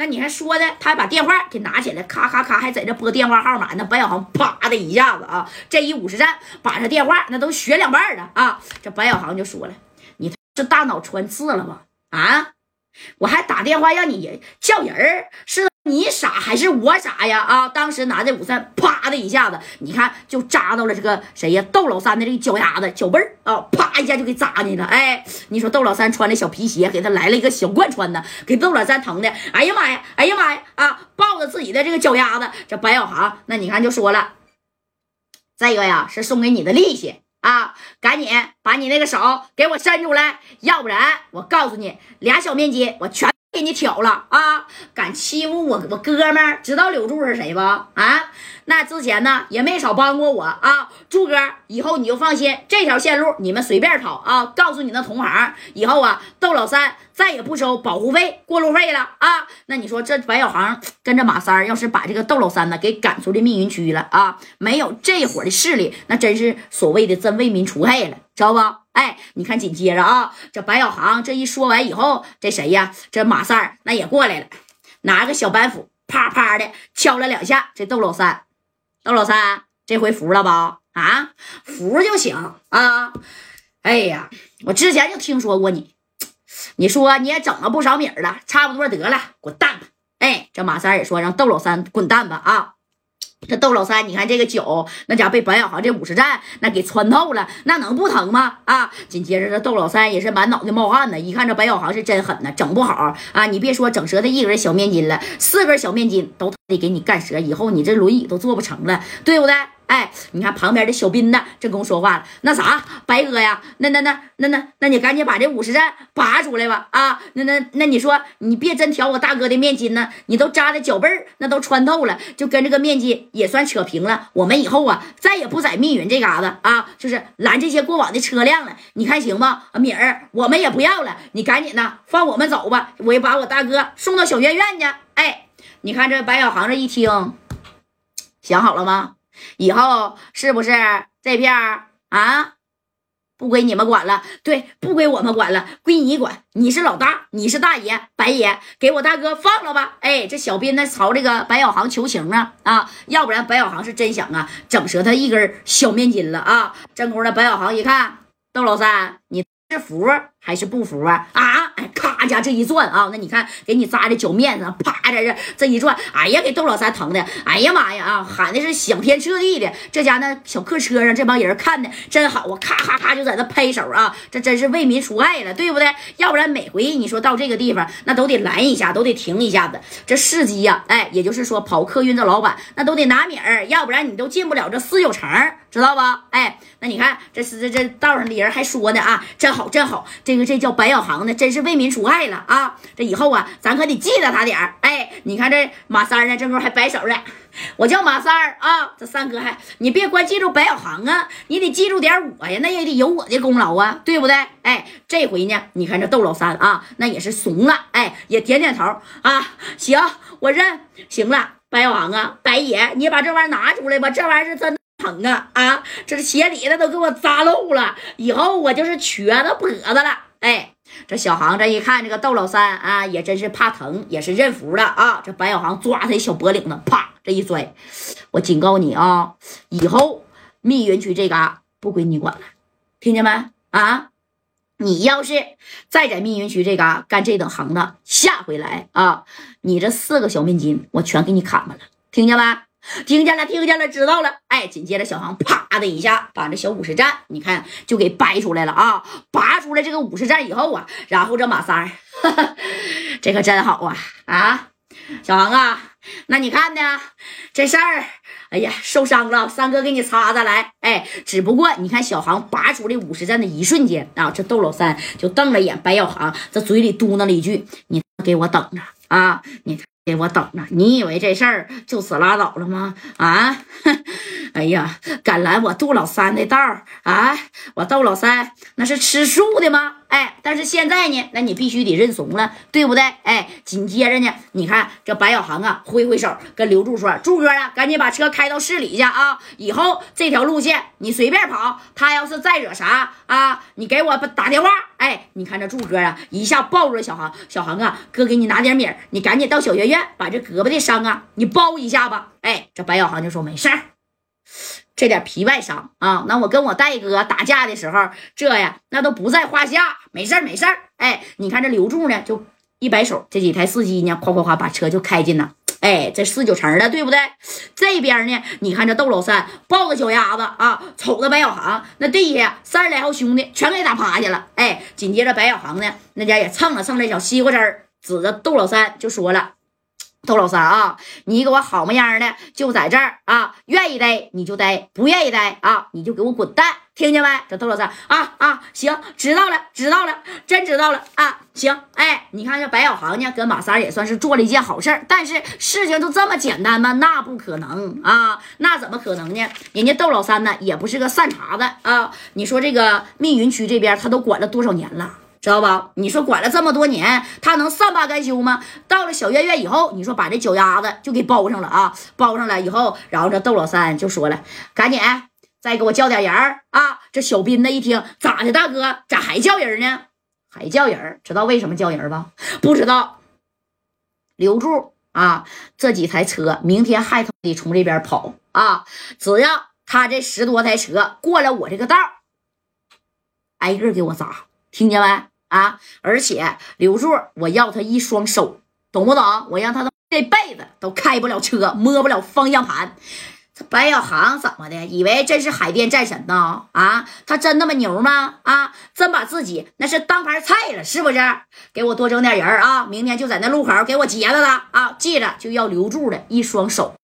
那你还说呢，他还把电话给拿起来，咔咔咔，还在这拨电话号码。呢白小航啪的一下子啊，这一五十站把这电话那都学两半了啊！这白小航就说了：“你是大脑穿刺了吗？啊，我还打电话让你叫人儿是。”你傻还是我傻呀？啊！当时拿这五三，啪的一下子，你看就扎到了这个谁呀？窦老三的这个脚丫子、脚背儿啊，啪一下就给扎进了。哎，你说窦老三穿的小皮鞋，给他来了一个小贯穿呢，给窦老三疼的，哎呀妈呀，哎呀妈呀！啊，抱着自己的这个脚丫子，这白小航，那你看就说了，这个呀是送给你的利息啊，赶紧把你那个手给我伸出来，要不然我告诉你，俩小面筋我全。给你挑了啊！敢欺负我我哥们儿，知道柳柱是谁不？啊，那之前呢也没少帮过我啊，柱哥，以后你就放心，这条线路你们随便跑啊！告诉你那同行，以后啊，窦老三再也不收保护费、过路费了啊！那你说这白小航跟着马三儿，要是把这个窦老三呢给赶出这密云区了啊，没有这伙的势力，那真是所谓的真为民除害了，知道不？哎，你看，紧接着啊，这白小航这一说完以后，这谁呀？这马三儿那也过来了，拿个小板斧，啪啪的敲了两下。这窦老三，窦老三这回服了吧？啊，服就行啊。哎呀，我之前就听说过你，你说你也整了不少米了，差不多得了，滚蛋吧。哎，这马三也说让窦老三滚蛋吧啊。这窦老三，你看这个脚，那家被白小航这五十战那给穿透了，那能不疼吗？啊！紧接着这窦老三也是满脑袋冒汗呢，一看这白小航是真狠呢，整不好啊！你别说整折他一根小面筋了，四根小面筋都得给你干折，以后你这轮椅都坐不成了，对不对？哎，你看旁边的小斌呢，正跟我说话了。那啥，白哥呀，那那那那那那你赶紧把这五十站拔出来吧！啊，那那那你说你别真挑我大哥的面筋呢，你都扎的脚背儿，那都穿透了，就跟这个面筋也算扯平了。我们以后啊，再也不在密云这嘎子啊，就是拦这些过往的车辆了。你看行吗？米儿，我们也不要了，你赶紧的放我们走吧，我也把我大哥送到小院院去。哎，你看这白小航这一听，想好了吗？以后是不是这片儿啊，不归你们管了？对，不归我们管了，归你管。你是老大，你是大爷，白爷，给我大哥放了吧。哎，这小斌呢，朝这个白小航求情啊啊，要不然白小航是真想啊，整折他一根小面筋了啊。正功夫，白小航一看，窦老三，你是服还是不服啊？啊，哎，咔家这一转啊，那你看，给你扎的脚面子，啪在这这一转，哎呀，给窦老三疼的，哎呀妈呀啊，喊的是响天彻地的。这家那小客车上这帮人看的真好啊，咔咔咔就在那拍手啊，这真是为民除害了，对不对？要不然每回你说到这个地方，那都得拦一下，都得停一下子。这司机呀，哎，也就是说跑客运的老板，那都得拿米儿，要不然你都进不了这四九城，知道吧？哎，那你看这是这这道上的人还说呢啊，真好真好，这个这叫白小航呢，真是为民除害了啊！这以后啊，咱可得记得他点儿。哎，你看这马三呢，正好还摆手呢。我叫马三儿啊，这三哥还你别光记住白小航啊，你得记住点我呀，那也得有我的功劳啊，对不对？哎，这回呢，你看这窦老三啊，那也是怂了，哎，也点点头啊，行，我认，行了，白小航啊，白爷，你把这玩意儿拿出来吧，这玩意儿是真疼啊啊，这鞋底子都给我扎漏了，以后我就是瘸子跛子了，哎。这小航这一看，这个窦老三啊，也真是怕疼，也是认服了啊。这白小航抓他小脖领子，啪，这一摔，我警告你啊，以后密云区这嘎不归你管了，听见没？啊，你要是再在密云区这嘎干这等行当，下回来啊，你这四个小面筋我全给你砍了，听见没？听见了，听见了，知道了。哎，紧接着小航啪的一下把这小五十战，你看就给掰出来了啊！拔出来这个五十战以后啊，然后这马三儿，这可真好啊啊！小航啊，那你看呢？这事儿，哎呀，受伤了，三哥给你擦擦来。哎，只不过你看小航拔出这五十战的一瞬间啊，这窦老三就瞪了眼白小航，这嘴里嘟囔了一句：“你给我等着啊！你。”给我等着！你以为这事儿就此拉倒了吗？啊！哎呀，敢拦我杜老三的道啊！我窦老三那是吃素的吗？哎，但是现在呢，那你必须得认怂了，对不对？哎，紧接着呢，你看这白小航啊，挥挥手跟刘柱说：“柱哥啊，赶紧把车开到市里去啊！以后这条路线你随便跑，他要是再惹啥啊，你给我打电话。”哎，你看这柱哥啊，一下抱住了小航，小航啊，哥给你拿点米，你赶紧到小学院把这胳膊的伤啊，你包一下吧。哎，这白小航就说没事儿。这点皮外伤啊，那我跟我戴哥打架的时候，这呀那都不在话下，没事儿没事儿。哎，你看这刘柱呢，就一摆手，这几台司机呢，夸夸夸把车就开进了。哎，这四九城的，对不对？这边呢，你看这窦老三抱着脚丫子啊，瞅着白小航，那地下三十来号兄弟全给打趴下了。哎，紧接着白小航呢，那家也蹭了蹭这小西瓜汁儿，指着窦老三就说了。窦老三啊，你给我好模样的就在这儿啊，愿意待你就待，不愿意待啊，你就给我滚蛋，听见没？这窦老三啊啊，行，知道了，知道了，真知道了啊，行，哎，你看这白小航呢，跟马三也算是做了一件好事儿，但是事情就这么简单吗？那不可能啊，那怎么可能呢？人家窦老三呢，也不是个善茬子啊，你说这个密云区这边他都管了多少年了？知道吧？你说管了这么多年，他能善罢甘休吗？到了小月月以后，你说把这脚丫子就给包上了啊，包上了以后，然后这窦老三就说了：“赶紧再给我叫点人啊！”这小斌子一听，咋的，大哥咋还叫人呢？还叫人？知道为什么叫人吧？不知道。留住啊，这几台车明天还得从这边跑啊！只要他这十多台车过了我这个道，挨个给我砸，听见没？啊！而且刘柱，我要他一双手，懂不懂？我让他这辈子都开不了车，摸不了方向盘。这白小航怎么的？以为真是海淀战神呢？啊，他真那么牛吗？啊，真把自己那是当盘菜了，是不是？给我多整点人啊！明天就在那路口给我截了他啊！记着，就要刘柱的一双手，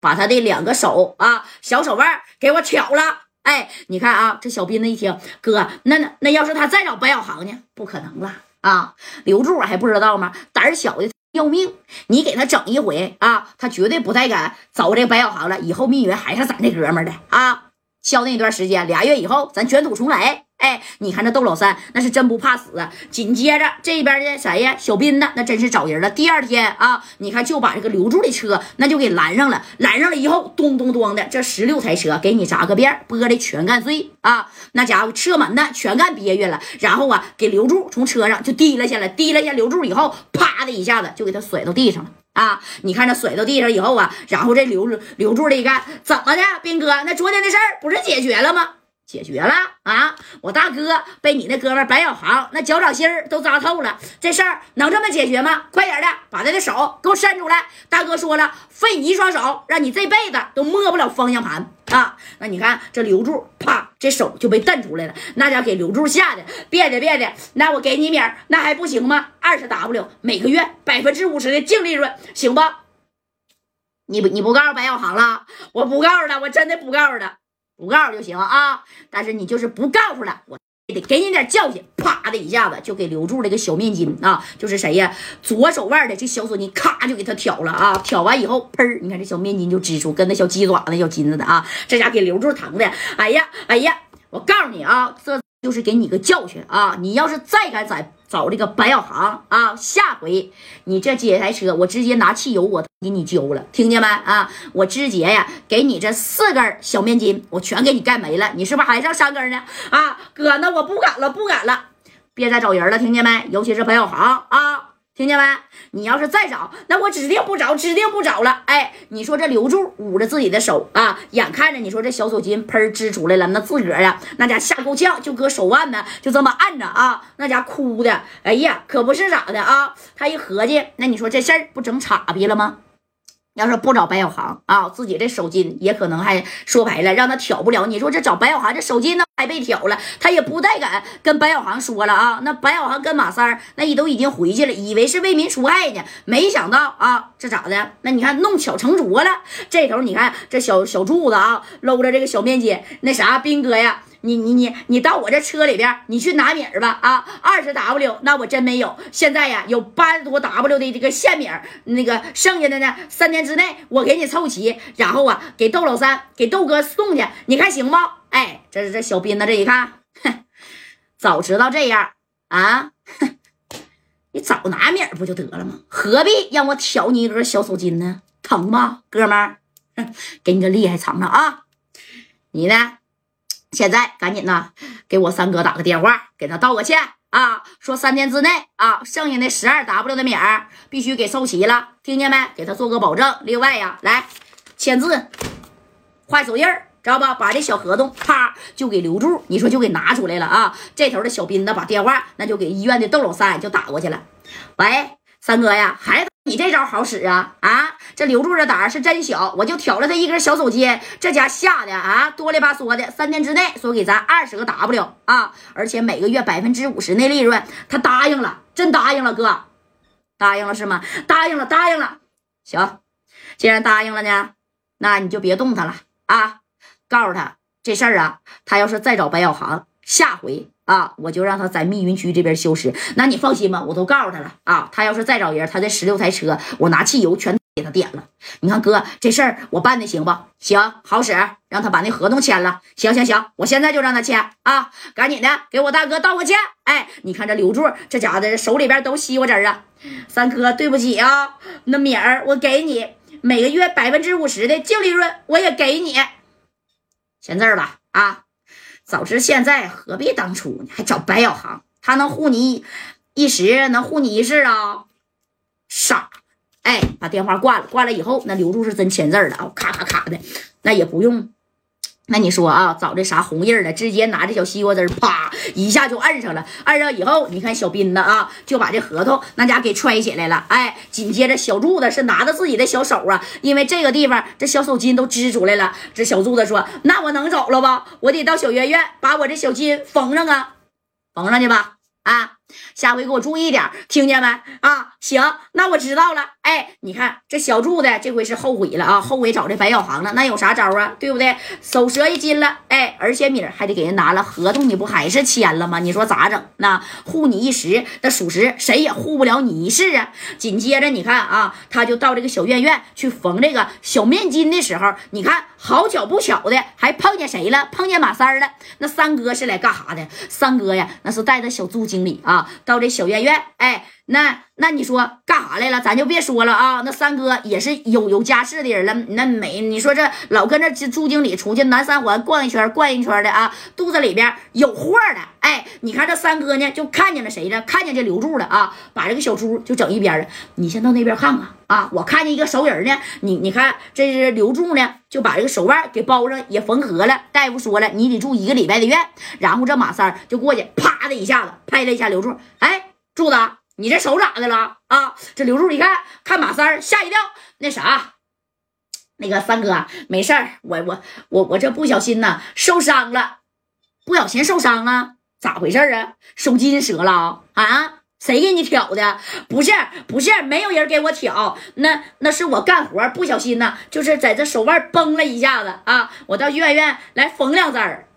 把他的两个手啊，小手腕给我挑了。哎，你看啊，这小斌子一听，哥，那那那要是他再找白小航呢？不可能了啊！刘柱还不知道吗？胆小的要命，你给他整一回啊，他绝对不太敢找这白小航了。以后密云还是咱这哥们儿的啊！消那段时间，俩月以后，咱卷土重来。哎，你看这窦老三那是真不怕死啊！紧接着这边的谁呀？小斌呢？那真是找人了。第二天啊，你看就把这个刘柱的车那就给拦上了。拦上了以后，咚咚咚的，这十六台车给你砸个遍，玻璃全干碎啊！那家伙车门呢全干憋屈了。然后啊，给刘柱从车上就提了下来，提了下刘柱以后，啪的一下子就给他甩到地上了啊！你看这甩到地上以后啊，然后这刘刘柱的一看，怎么的，斌哥？那昨天的事儿不是解决了吗？解决了啊！我大哥被你那哥们白小航那脚掌心儿都扎透了，这事儿能这么解决吗？快点的，把他的手给我伸出来！大哥说了，废你一双手，让你这辈子都摸不了方向盘啊！那你看这刘柱，啪，这手就被蹬出来了，那家给刘柱吓的，别的别的，那我给你米，那还不行吗？二十 W 每个月百分之五十的净利润，行不？你不你不告诉白小航了？我不告诉他，我真的不告诉他。不告诉就行啊，但是你就是不告诉了，我得给你点教训。啪的一下子就给留住了个小面筋啊，就是谁呀？左手腕的这小锁筋，咔就给他挑了啊！挑完以后，喷你看这小面筋就支出，跟那小鸡爪子小金子的啊！这家给留住疼的，哎呀哎呀！我告诉你啊，这就是给你个教训啊！你要是再敢再。找这个白小航啊！下回你这几台车，我直接拿汽油我给你浇了，听见没啊？我直接呀，给你这四根小面筋，我全给你干没了。你是不是还剩三根呢？啊，哥，那我不敢了，不敢了，别再找人了，听见没？尤其是白小航啊！听见没？你要是再找，那我指定不找，指定不找了。哎，你说这刘柱捂着自己的手啊，眼看着你说这小手筋喷支出来了，那自个儿呀，那家吓够呛，就搁手腕子，就这么按着啊，那家哭的，哎呀，可不是咋的啊？他一合计，那你说这事儿不整岔劈了吗？要是不找白小航啊，自己这手筋也可能还说白了，让他挑不了。你说这找白小航，这手筋那还被挑了，他也不带敢跟白小航说了啊。那白小航跟马三儿那也都已经回去了，以为是为民除害呢，没想到啊，这咋的？那你看弄巧成拙了。这头你看这小小柱子啊，搂着这个小面筋，那啥兵哥呀。你你你你到我这车里边，你去拿米儿吧啊！二十 W，那我真没有。现在呀，有八十多 W 的这个现米儿，那个剩下的呢，三天之内我给你凑齐，然后啊，给窦老三给窦哥送去，你看行不？哎，这这小斌子这一看，哼，早知道这样啊，哼你早拿米儿不就得了吗？何必让我挑你一根小手筋呢？疼吗，哥们儿？给你个厉害尝尝啊！你呢？现在赶紧的给我三哥打个电话，给他道个歉啊！说三天之内啊，剩下那十二 W 的米儿必须给收齐了，听见没？给他做个保证。另外呀，来签字，画手印。知道吧？把这小合同啪就给留住，你说就给拿出来了啊！这头的小斌子把电话那就给医院的窦老三就打过去了。喂，三哥呀，还你这招好使啊！啊，这刘柱这胆儿是真小，我就挑了他一根小手筋，这家吓的啊，哆里吧嗦的。三天之内说给咱二十个 W 啊，而且每个月百分之五十的利润，他答应了，真答应了，哥，答应了是吗？答应了，答应了。行，既然答应了呢，那你就别动他了啊。告诉他这事儿啊，他要是再找白小航，下回啊，我就让他在密云区这边消失。那你放心吧，我都告诉他了啊。他要是再找人，他这十六台车，我拿汽油全给他点了。你看哥，这事儿我办的行不行？好使，让他把那合同签了。行行行，我现在就让他签啊！赶紧的，给我大哥道个歉。哎，你看这刘柱这家伙的手里边都西瓜汁啊。三哥，对不起啊，那米儿我给你，每个月百分之五十的净利润我也给你。签字吧啊！早知现在何必当初呢？还找白小航，他能护你一时，能护你一世啊！傻，哎，把电话挂了。挂了以后，那刘柱是真签字了啊，咔咔咔的，那也不用。那你说啊，找这啥红印的，直接拿着小西瓜汁啪一下就摁上了。摁上以后，你看小斌子啊，就把这合同那家给揣起来了。哎，紧接着小柱子是拿着自己的小手啊，因为这个地方这小手筋都支出来了。这小柱子说：“那我能走了吧？我得到小院院把我这小筋缝上啊，缝上去吧。”啊，下回给我注意点，听见没？啊，行，那我知道了。哎，你看这小柱子这回是后悔了啊，后悔找这白小航了。那有啥招啊？对不对？手折一斤了，哎，而且米还得给人拿了合同，你不还是签了吗？你说咋整？那护你一时，那属实谁也护不了你一世啊。紧接着你看啊，他就到这个小院院去缝这个小面筋的时候，你看好巧不巧的还碰见谁了？碰见马三了。那三哥是来干啥的？三哥呀，那是带着小朱。经理啊，到这小院院，哎，那那你说干啥来了？咱就别说了啊。那三哥也是有有家室的人了，那没你说这老跟这朱经理出去南三环逛一圈逛一圈的啊，肚子里边有货的。哎，你看这三哥呢，就看见了谁呢？看见这刘柱了啊，把这个小猪就整一边了。你先到那边看看啊，我看见一个熟人呢。你你看这是刘柱呢，就把这个手腕给包上也缝合了。大夫说了，你得住一个礼拜的院。然后这马三就过去，啪的一下子拍了一下刘柱。哎，柱子，你这手咋的了啊？这刘柱一看，看马三吓一跳。那啥，那个三哥没事儿，我我我我这不小心呢受伤了，不小心受伤了。咋回事啊？手筋折了啊？啊谁给你挑的？不是，不是，没有人给我挑。那那是我干活不小心呢，就是在这手腕崩了一下子啊！我到医院院来缝两针儿。